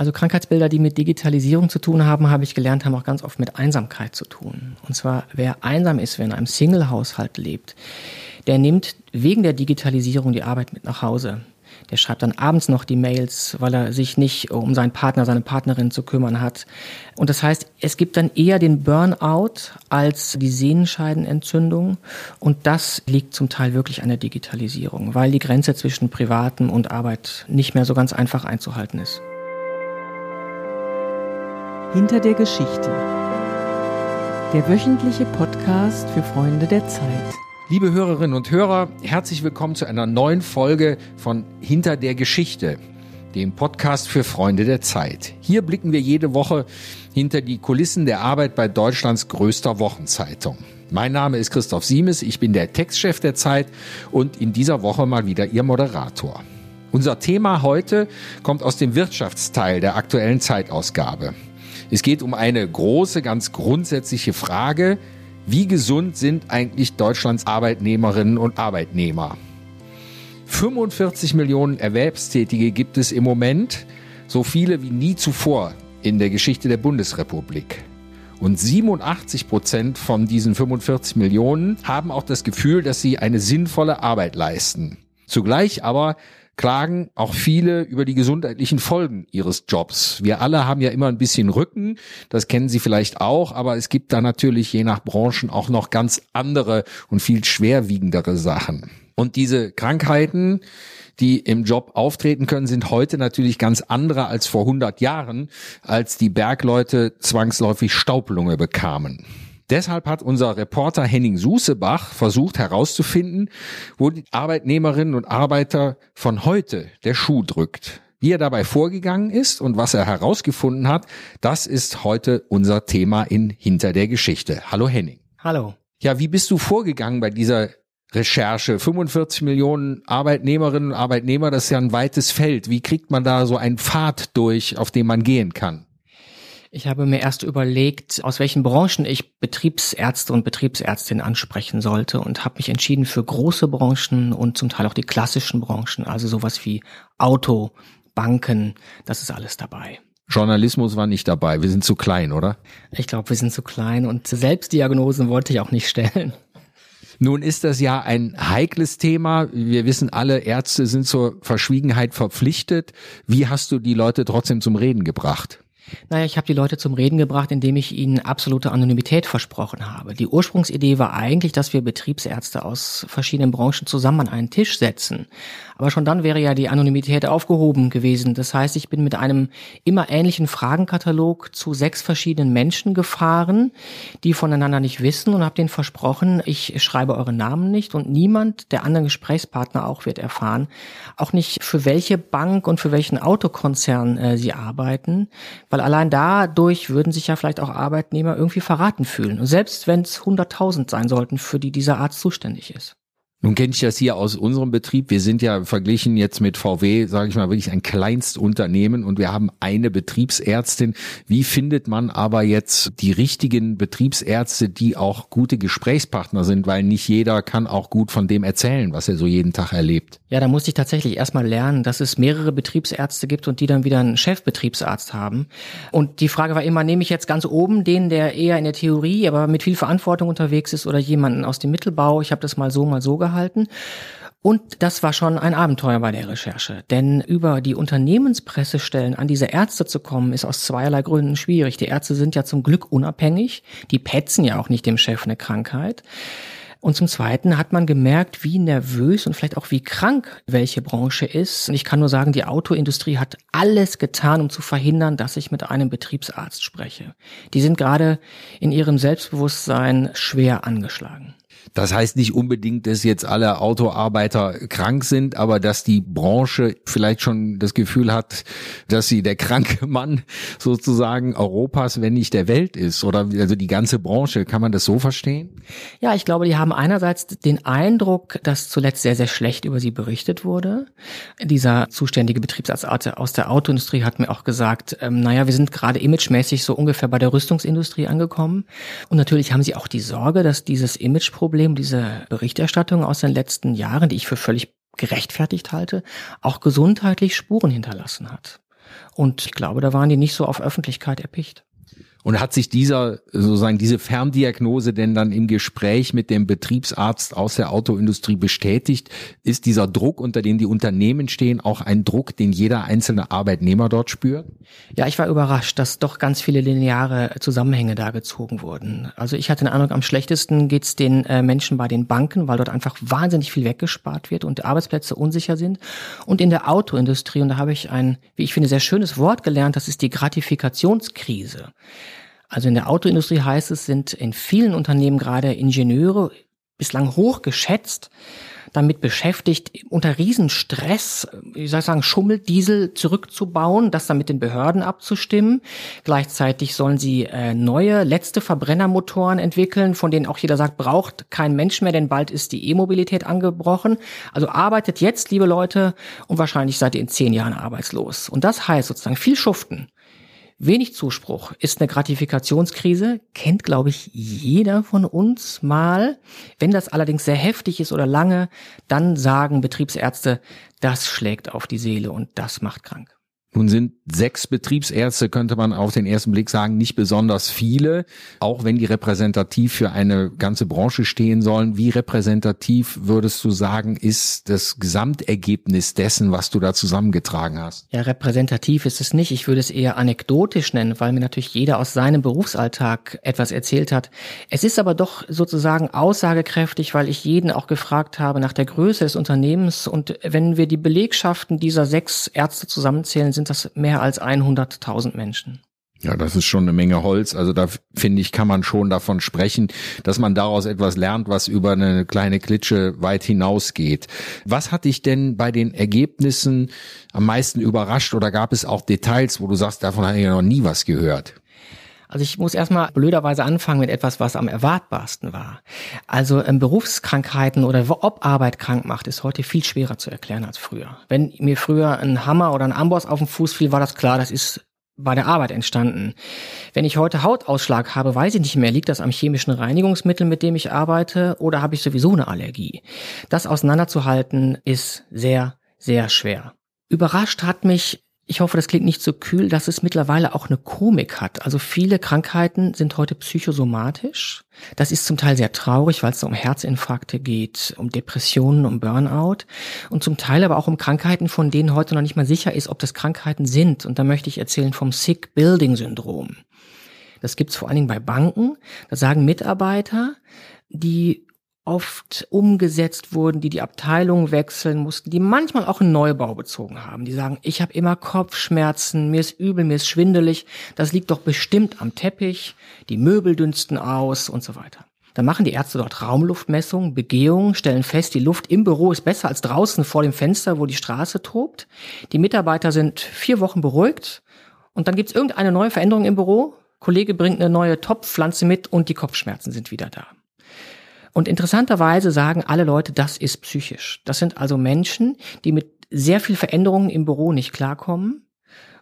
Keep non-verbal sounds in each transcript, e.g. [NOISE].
Also Krankheitsbilder, die mit Digitalisierung zu tun haben, habe ich gelernt, haben auch ganz oft mit Einsamkeit zu tun. Und zwar, wer einsam ist, wer in einem Single-Haushalt lebt, der nimmt wegen der Digitalisierung die Arbeit mit nach Hause. Der schreibt dann abends noch die Mails, weil er sich nicht um seinen Partner, seine Partnerin zu kümmern hat. Und das heißt, es gibt dann eher den Burnout als die Sehnenscheidenentzündung. Und das liegt zum Teil wirklich an der Digitalisierung, weil die Grenze zwischen Privatem und Arbeit nicht mehr so ganz einfach einzuhalten ist. Hinter der Geschichte. Der wöchentliche Podcast für Freunde der Zeit. Liebe Hörerinnen und Hörer, herzlich willkommen zu einer neuen Folge von Hinter der Geschichte, dem Podcast für Freunde der Zeit. Hier blicken wir jede Woche hinter die Kulissen der Arbeit bei Deutschlands größter Wochenzeitung. Mein Name ist Christoph Siemes, ich bin der Textchef der Zeit und in dieser Woche mal wieder Ihr Moderator. Unser Thema heute kommt aus dem Wirtschaftsteil der aktuellen Zeitausgabe. Es geht um eine große, ganz grundsätzliche Frage, wie gesund sind eigentlich Deutschlands Arbeitnehmerinnen und Arbeitnehmer? 45 Millionen Erwerbstätige gibt es im Moment, so viele wie nie zuvor in der Geschichte der Bundesrepublik. Und 87 Prozent von diesen 45 Millionen haben auch das Gefühl, dass sie eine sinnvolle Arbeit leisten. Zugleich aber klagen auch viele über die gesundheitlichen Folgen ihres Jobs. Wir alle haben ja immer ein bisschen Rücken, das kennen Sie vielleicht auch, aber es gibt da natürlich je nach Branchen auch noch ganz andere und viel schwerwiegendere Sachen. Und diese Krankheiten, die im Job auftreten können, sind heute natürlich ganz andere als vor 100 Jahren, als die Bergleute zwangsläufig Staublunge bekamen. Deshalb hat unser Reporter Henning Susebach versucht herauszufinden, wo die Arbeitnehmerinnen und Arbeiter von heute der Schuh drückt. Wie er dabei vorgegangen ist und was er herausgefunden hat, das ist heute unser Thema in Hinter der Geschichte. Hallo Henning. Hallo. Ja, wie bist du vorgegangen bei dieser Recherche? 45 Millionen Arbeitnehmerinnen und Arbeitnehmer, das ist ja ein weites Feld. Wie kriegt man da so einen Pfad durch, auf den man gehen kann? Ich habe mir erst überlegt, aus welchen Branchen ich Betriebsärzte und Betriebsärztinnen ansprechen sollte und habe mich entschieden für große Branchen und zum Teil auch die klassischen Branchen, also sowas wie Auto, Banken, das ist alles dabei. Journalismus war nicht dabei, wir sind zu klein, oder? Ich glaube, wir sind zu klein und Selbstdiagnosen wollte ich auch nicht stellen. Nun ist das ja ein heikles Thema. Wir wissen alle, Ärzte sind zur Verschwiegenheit verpflichtet. Wie hast du die Leute trotzdem zum Reden gebracht? Naja, ich habe die Leute zum Reden gebracht, indem ich ihnen absolute Anonymität versprochen habe. Die Ursprungsidee war eigentlich, dass wir Betriebsärzte aus verschiedenen Branchen zusammen an einen Tisch setzen. Aber schon dann wäre ja die Anonymität aufgehoben gewesen. Das heißt, ich bin mit einem immer ähnlichen Fragenkatalog zu sechs verschiedenen Menschen gefahren, die voneinander nicht wissen und habe denen versprochen, ich schreibe eure Namen nicht und niemand der anderen Gesprächspartner auch wird erfahren, auch nicht für welche Bank und für welchen Autokonzern äh, sie arbeiten, weil allein dadurch würden sich ja vielleicht auch Arbeitnehmer irgendwie verraten fühlen. Und selbst wenn es 100.000 sein sollten, für die dieser Arzt zuständig ist. Nun kenne ich das hier aus unserem Betrieb. Wir sind ja verglichen jetzt mit VW, sage ich mal, wirklich ein Kleinstunternehmen und wir haben eine Betriebsärztin. Wie findet man aber jetzt die richtigen Betriebsärzte, die auch gute Gesprächspartner sind, weil nicht jeder kann auch gut von dem erzählen, was er so jeden Tag erlebt. Ja, da musste ich tatsächlich erstmal lernen, dass es mehrere Betriebsärzte gibt und die dann wieder einen Chefbetriebsarzt haben. Und die Frage war immer, nehme ich jetzt ganz oben den, der eher in der Theorie, aber mit viel Verantwortung unterwegs ist oder jemanden aus dem Mittelbau? Ich habe das mal so, mal so gehabt gehalten. Und das war schon ein Abenteuer bei der Recherche. Denn über die Unternehmenspressestellen an diese Ärzte zu kommen, ist aus zweierlei Gründen schwierig. Die Ärzte sind ja zum Glück unabhängig. Die petzen ja auch nicht dem Chef eine Krankheit. Und zum Zweiten hat man gemerkt, wie nervös und vielleicht auch wie krank welche Branche ist. Und ich kann nur sagen, die Autoindustrie hat alles getan, um zu verhindern, dass ich mit einem Betriebsarzt spreche. Die sind gerade in ihrem Selbstbewusstsein schwer angeschlagen. Das heißt nicht unbedingt, dass jetzt alle Autoarbeiter krank sind, aber dass die Branche vielleicht schon das Gefühl hat, dass sie der kranke [LAUGHS] Mann sozusagen Europas, wenn nicht der Welt ist. Oder also die ganze Branche. Kann man das so verstehen? Ja, ich glaube, die haben einerseits den Eindruck, dass zuletzt sehr, sehr schlecht über sie berichtet wurde. Dieser zuständige Betriebsarzt aus der Autoindustrie hat mir auch gesagt, ähm, naja, wir sind gerade imagemäßig so ungefähr bei der Rüstungsindustrie angekommen. Und natürlich haben sie auch die Sorge, dass dieses Imageproblem Problem, diese Berichterstattung aus den letzten Jahren, die ich für völlig gerechtfertigt halte, auch gesundheitlich Spuren hinterlassen hat. Und ich glaube, da waren die nicht so auf Öffentlichkeit erpicht. Und hat sich dieser, sozusagen diese Ferndiagnose denn dann im Gespräch mit dem Betriebsarzt aus der Autoindustrie bestätigt? Ist dieser Druck, unter dem die Unternehmen stehen, auch ein Druck, den jeder einzelne Arbeitnehmer dort spürt? Ja, ich war überrascht, dass doch ganz viele lineare Zusammenhänge da gezogen wurden. Also ich hatte den Eindruck, am schlechtesten geht's den äh, Menschen bei den Banken, weil dort einfach wahnsinnig viel weggespart wird und Arbeitsplätze unsicher sind. Und in der Autoindustrie, und da habe ich ein, wie ich finde, sehr schönes Wort gelernt, das ist die Gratifikationskrise. Also in der Autoindustrie heißt es, sind in vielen Unternehmen gerade Ingenieure bislang hoch geschätzt, damit beschäftigt, unter Riesenstress, wie soll ich sagen, Schummeldiesel zurückzubauen, das dann mit den Behörden abzustimmen. Gleichzeitig sollen sie äh, neue, letzte Verbrennermotoren entwickeln, von denen auch jeder sagt, braucht kein Mensch mehr, denn bald ist die E-Mobilität angebrochen. Also arbeitet jetzt, liebe Leute, und wahrscheinlich seid ihr in zehn Jahren arbeitslos. Und das heißt sozusagen viel Schuften. Wenig Zuspruch ist eine Gratifikationskrise, kennt, glaube ich, jeder von uns mal. Wenn das allerdings sehr heftig ist oder lange, dann sagen Betriebsärzte, das schlägt auf die Seele und das macht krank. Nun sind sechs Betriebsärzte, könnte man auf den ersten Blick sagen, nicht besonders viele, auch wenn die repräsentativ für eine ganze Branche stehen sollen. Wie repräsentativ würdest du sagen, ist das Gesamtergebnis dessen, was du da zusammengetragen hast? Ja, repräsentativ ist es nicht. Ich würde es eher anekdotisch nennen, weil mir natürlich jeder aus seinem Berufsalltag etwas erzählt hat. Es ist aber doch sozusagen aussagekräftig, weil ich jeden auch gefragt habe nach der Größe des Unternehmens. Und wenn wir die Belegschaften dieser sechs Ärzte zusammenzählen, sind das mehr als 100.000 Menschen. Ja, das ist schon eine Menge Holz. Also da finde ich, kann man schon davon sprechen, dass man daraus etwas lernt, was über eine kleine Klitsche weit hinausgeht. Was hat dich denn bei den Ergebnissen am meisten überrascht oder gab es auch Details, wo du sagst, davon habe ich noch nie was gehört? Also ich muss erstmal blöderweise anfangen mit etwas, was am erwartbarsten war. Also ähm, Berufskrankheiten oder ob Arbeit krank macht, ist heute viel schwerer zu erklären als früher. Wenn mir früher ein Hammer oder ein Amboss auf den Fuß fiel, war das klar, das ist bei der Arbeit entstanden. Wenn ich heute Hautausschlag habe, weiß ich nicht mehr, liegt das am chemischen Reinigungsmittel, mit dem ich arbeite, oder habe ich sowieso eine Allergie? Das auseinanderzuhalten ist sehr, sehr schwer. Überrascht hat mich ich hoffe, das klingt nicht so kühl, dass es mittlerweile auch eine Komik hat. Also viele Krankheiten sind heute psychosomatisch. Das ist zum Teil sehr traurig, weil es um Herzinfarkte geht, um Depressionen, um Burnout und zum Teil aber auch um Krankheiten, von denen heute noch nicht mal sicher ist, ob das Krankheiten sind. Und da möchte ich erzählen vom Sick Building Syndrom. Das gibt's vor allen Dingen bei Banken. Da sagen Mitarbeiter, die oft umgesetzt wurden, die die Abteilung wechseln mussten, die manchmal auch einen Neubau bezogen haben. Die sagen, ich habe immer Kopfschmerzen, mir ist übel, mir ist schwindelig, das liegt doch bestimmt am Teppich, die Möbel dünsten aus und so weiter. Dann machen die Ärzte dort Raumluftmessungen, Begehungen, stellen fest, die Luft im Büro ist besser als draußen vor dem Fenster, wo die Straße tobt. Die Mitarbeiter sind vier Wochen beruhigt und dann gibt es irgendeine neue Veränderung im Büro. Kollege bringt eine neue Topfpflanze mit und die Kopfschmerzen sind wieder da. Und interessanterweise sagen alle Leute, das ist psychisch. Das sind also Menschen, die mit sehr viel Veränderungen im Büro nicht klarkommen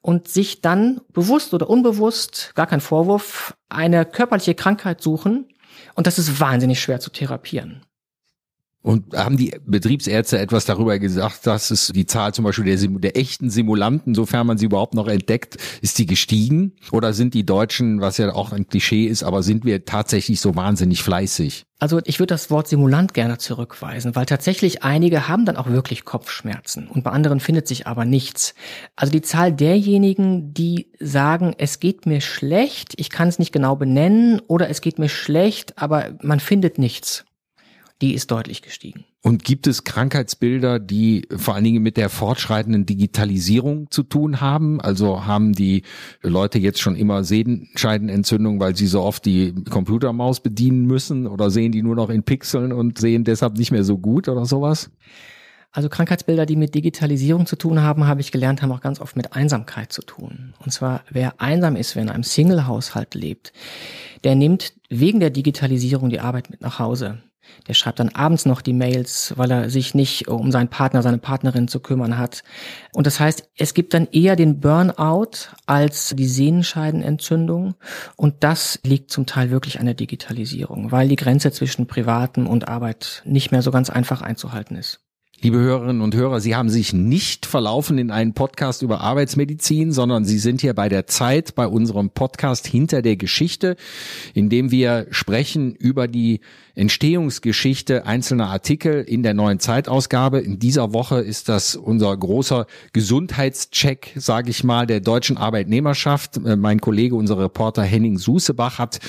und sich dann bewusst oder unbewusst, gar kein Vorwurf, eine körperliche Krankheit suchen. Und das ist wahnsinnig schwer zu therapieren. Und haben die Betriebsärzte etwas darüber gesagt, dass es die Zahl zum Beispiel der, der, echten Simulanten, sofern man sie überhaupt noch entdeckt, ist die gestiegen? Oder sind die Deutschen, was ja auch ein Klischee ist, aber sind wir tatsächlich so wahnsinnig fleißig? Also ich würde das Wort Simulant gerne zurückweisen, weil tatsächlich einige haben dann auch wirklich Kopfschmerzen und bei anderen findet sich aber nichts. Also die Zahl derjenigen, die sagen, es geht mir schlecht, ich kann es nicht genau benennen oder es geht mir schlecht, aber man findet nichts die ist deutlich gestiegen. Und gibt es Krankheitsbilder, die vor allen Dingen mit der fortschreitenden Digitalisierung zu tun haben? Also haben die Leute jetzt schon immer Sehenscheidenentzündung, weil sie so oft die Computermaus bedienen müssen oder sehen die nur noch in Pixeln und sehen deshalb nicht mehr so gut oder sowas? Also Krankheitsbilder, die mit Digitalisierung zu tun haben, habe ich gelernt, haben auch ganz oft mit Einsamkeit zu tun. Und zwar, wer einsam ist, wer in einem Single-Haushalt lebt, der nimmt wegen der Digitalisierung die Arbeit mit nach Hause. Der schreibt dann abends noch die Mails, weil er sich nicht um seinen Partner, seine Partnerin zu kümmern hat. Und das heißt, es gibt dann eher den Burnout als die Sehenscheidenentzündung. Und das liegt zum Teil wirklich an der Digitalisierung, weil die Grenze zwischen Privatem und Arbeit nicht mehr so ganz einfach einzuhalten ist. Liebe Hörerinnen und Hörer, Sie haben sich nicht verlaufen in einen Podcast über Arbeitsmedizin, sondern Sie sind hier bei der Zeit, bei unserem Podcast Hinter der Geschichte, in dem wir sprechen über die Entstehungsgeschichte einzelner Artikel in der neuen Zeitausgabe. In dieser Woche ist das unser großer Gesundheitscheck, sage ich mal, der deutschen Arbeitnehmerschaft. Äh, mein Kollege, unser Reporter Henning Susebach hat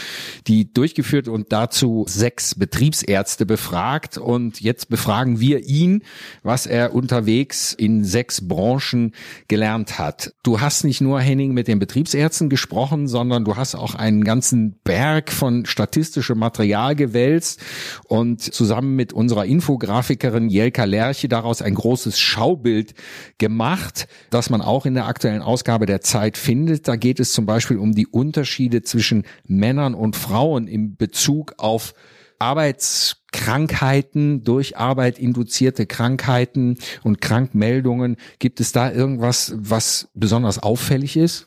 die durchgeführt und dazu sechs Betriebsärzte befragt. Und jetzt befragen wir ihn, was er unterwegs in sechs Branchen gelernt hat. Du hast nicht nur, Henning, mit den Betriebsärzten gesprochen, sondern du hast auch einen ganzen Berg von statistischem Material gewälzt und zusammen mit unserer Infografikerin Jelka Lerche daraus ein großes Schaubild gemacht, das man auch in der aktuellen Ausgabe der Zeit findet. Da geht es zum Beispiel um die Unterschiede zwischen Männern und Frauen im Bezug auf Arbeitskrankheiten, durch Arbeit induzierte Krankheiten und Krankmeldungen. Gibt es da irgendwas, was besonders auffällig ist?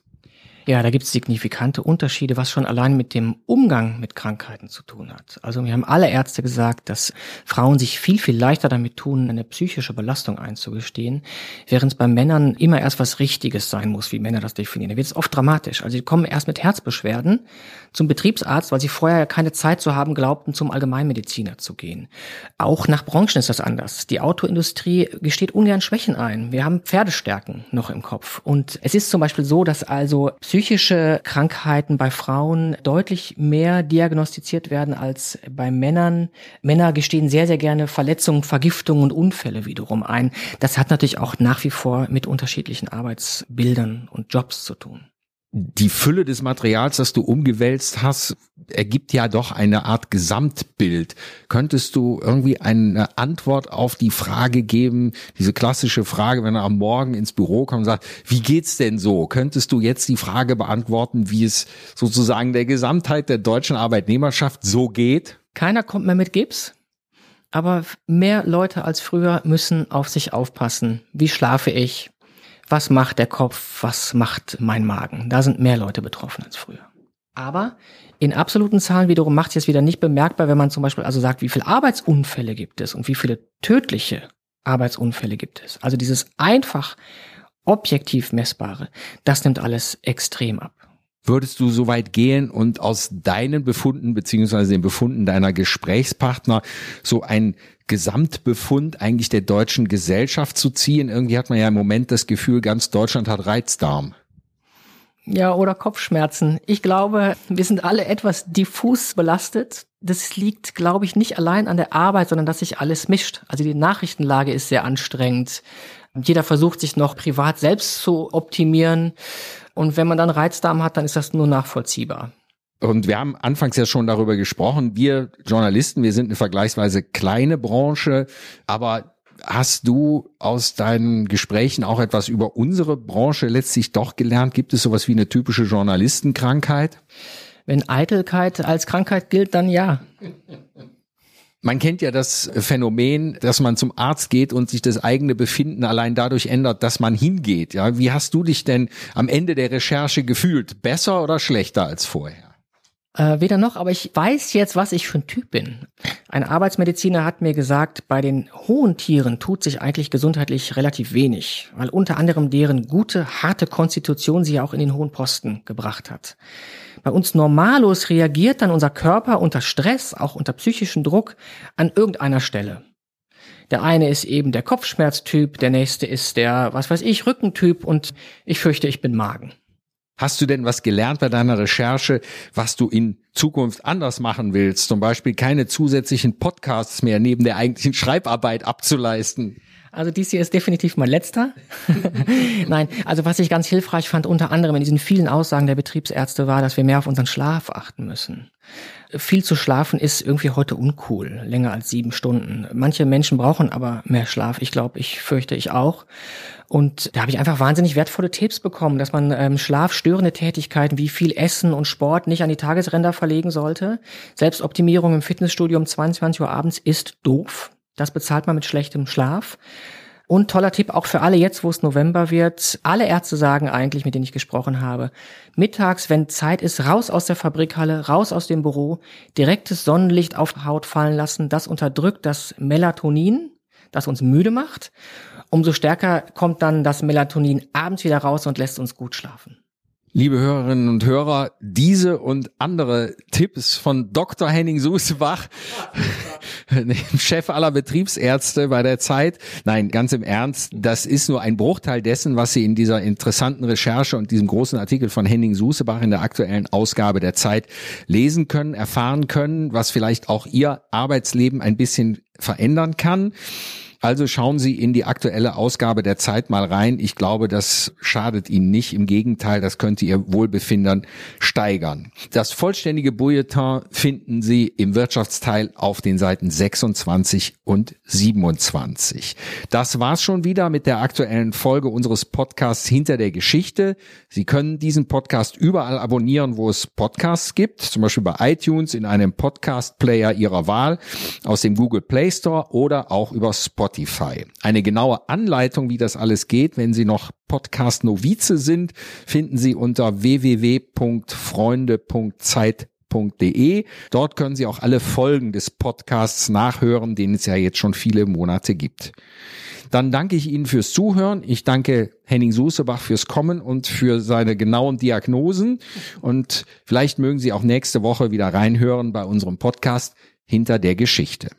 Ja, da gibt es signifikante Unterschiede, was schon allein mit dem Umgang mit Krankheiten zu tun hat. Also mir haben alle Ärzte gesagt, dass Frauen sich viel, viel leichter damit tun, eine psychische Belastung einzugestehen, während es bei Männern immer erst was Richtiges sein muss, wie Männer das definieren. Da wird es oft dramatisch. Also sie kommen erst mit Herzbeschwerden zum Betriebsarzt, weil sie vorher keine Zeit zu haben glaubten, zum Allgemeinmediziner zu gehen. Auch nach Branchen ist das anders. Die Autoindustrie gesteht ungern Schwächen ein. Wir haben Pferdestärken noch im Kopf. Und es ist zum Beispiel so, dass also psychische Krankheiten bei Frauen deutlich mehr diagnostiziert werden als bei Männern. Männer gestehen sehr, sehr gerne Verletzungen, Vergiftungen und Unfälle wiederum ein. Das hat natürlich auch nach wie vor mit unterschiedlichen Arbeitsbildern und Jobs zu tun die Fülle des Materials, das du umgewälzt hast, ergibt ja doch eine Art Gesamtbild. Könntest du irgendwie eine Antwort auf die Frage geben, diese klassische Frage, wenn er am Morgen ins Büro kommt und sagt, wie geht's denn so? Könntest du jetzt die Frage beantworten, wie es sozusagen der Gesamtheit der deutschen Arbeitnehmerschaft so geht? Keiner kommt mehr mit Gips. Aber mehr Leute als früher müssen auf sich aufpassen. Wie schlafe ich? Was macht der Kopf, was macht mein Magen. Da sind mehr Leute betroffen als früher. Aber in absoluten Zahlen wiederum macht es wieder nicht bemerkbar, wenn man zum Beispiel also sagt, wie viele Arbeitsunfälle gibt es und wie viele tödliche Arbeitsunfälle gibt es. Also dieses einfach objektiv messbare, das nimmt alles extrem ab. Würdest du so weit gehen und aus deinen Befunden beziehungsweise den Befunden deiner Gesprächspartner so ein Gesamtbefund eigentlich der deutschen Gesellschaft zu ziehen? Irgendwie hat man ja im Moment das Gefühl, ganz Deutschland hat Reizdarm. Ja, oder Kopfschmerzen. Ich glaube, wir sind alle etwas diffus belastet. Das liegt, glaube ich, nicht allein an der Arbeit, sondern dass sich alles mischt. Also die Nachrichtenlage ist sehr anstrengend. Jeder versucht sich noch privat selbst zu optimieren. Und wenn man dann Reizdarm hat, dann ist das nur nachvollziehbar. Und wir haben anfangs ja schon darüber gesprochen, wir Journalisten, wir sind eine vergleichsweise kleine Branche, aber hast du aus deinen Gesprächen auch etwas über unsere Branche letztlich doch gelernt? Gibt es sowas wie eine typische Journalistenkrankheit? Wenn Eitelkeit als Krankheit gilt, dann ja. Man kennt ja das Phänomen, dass man zum Arzt geht und sich das eigene Befinden allein dadurch ändert, dass man hingeht. Ja, wie hast du dich denn am Ende der Recherche gefühlt? Besser oder schlechter als vorher? Äh, weder noch, aber ich weiß jetzt, was ich für ein Typ bin. Ein Arbeitsmediziner hat mir gesagt, bei den hohen Tieren tut sich eigentlich gesundheitlich relativ wenig, weil unter anderem deren gute, harte Konstitution sie auch in den hohen Posten gebracht hat. Bei uns Normalos reagiert dann unser Körper unter Stress, auch unter psychischen Druck, an irgendeiner Stelle. Der eine ist eben der Kopfschmerztyp, der nächste ist der, was weiß ich, Rückentyp und ich fürchte, ich bin Magen. Hast du denn was gelernt bei deiner Recherche, was du in Zukunft anders machen willst? Zum Beispiel keine zusätzlichen Podcasts mehr neben der eigentlichen Schreibarbeit abzuleisten? Also dies hier ist definitiv mein letzter. [LAUGHS] Nein, also was ich ganz hilfreich fand, unter anderem in diesen vielen Aussagen der Betriebsärzte, war, dass wir mehr auf unseren Schlaf achten müssen. Viel zu schlafen ist irgendwie heute uncool, länger als sieben Stunden. Manche Menschen brauchen aber mehr Schlaf. Ich glaube, ich fürchte ich auch. Und da habe ich einfach wahnsinnig wertvolle Tipps bekommen, dass man ähm, schlafstörende Tätigkeiten wie viel Essen und Sport nicht an die Tagesränder verlegen sollte. Selbstoptimierung im Fitnessstudio um 22 Uhr abends ist doof. Das bezahlt man mit schlechtem Schlaf. Und toller Tipp auch für alle jetzt, wo es November wird. Alle Ärzte sagen eigentlich, mit denen ich gesprochen habe, mittags, wenn Zeit ist, raus aus der Fabrikhalle, raus aus dem Büro, direktes Sonnenlicht auf Haut fallen lassen. Das unterdrückt das Melatonin, das uns müde macht, umso stärker kommt dann das Melatonin abends wieder raus und lässt uns gut schlafen. Liebe Hörerinnen und Hörer, diese und andere Tipps von Dr. Henning Susebach, [LAUGHS] dem Chef aller Betriebsärzte bei der Zeit. Nein, ganz im Ernst, das ist nur ein Bruchteil dessen, was Sie in dieser interessanten Recherche und diesem großen Artikel von Henning Susebach in der aktuellen Ausgabe der Zeit lesen können, erfahren können, was vielleicht auch Ihr Arbeitsleben ein bisschen verändern kann. Also schauen Sie in die aktuelle Ausgabe der Zeit mal rein. Ich glaube, das schadet Ihnen nicht. Im Gegenteil, das könnte Ihr Wohlbefinden steigern. Das vollständige Bulletin finden Sie im Wirtschaftsteil auf den Seiten 26 und 27. Das war's schon wieder mit der aktuellen Folge unseres Podcasts Hinter der Geschichte. Sie können diesen Podcast überall abonnieren, wo es Podcasts gibt, zum Beispiel bei iTunes in einem Podcast-Player Ihrer Wahl, aus dem Google Play Store oder auch über Spotify. Spotify. Eine genaue Anleitung, wie das alles geht, wenn Sie noch Podcast-Novize sind, finden Sie unter www.freunde.zeit.de. Dort können Sie auch alle Folgen des Podcasts nachhören, den es ja jetzt schon viele Monate gibt. Dann danke ich Ihnen fürs Zuhören. Ich danke Henning Susebach fürs Kommen und für seine genauen Diagnosen. Und vielleicht mögen Sie auch nächste Woche wieder reinhören bei unserem Podcast Hinter der Geschichte.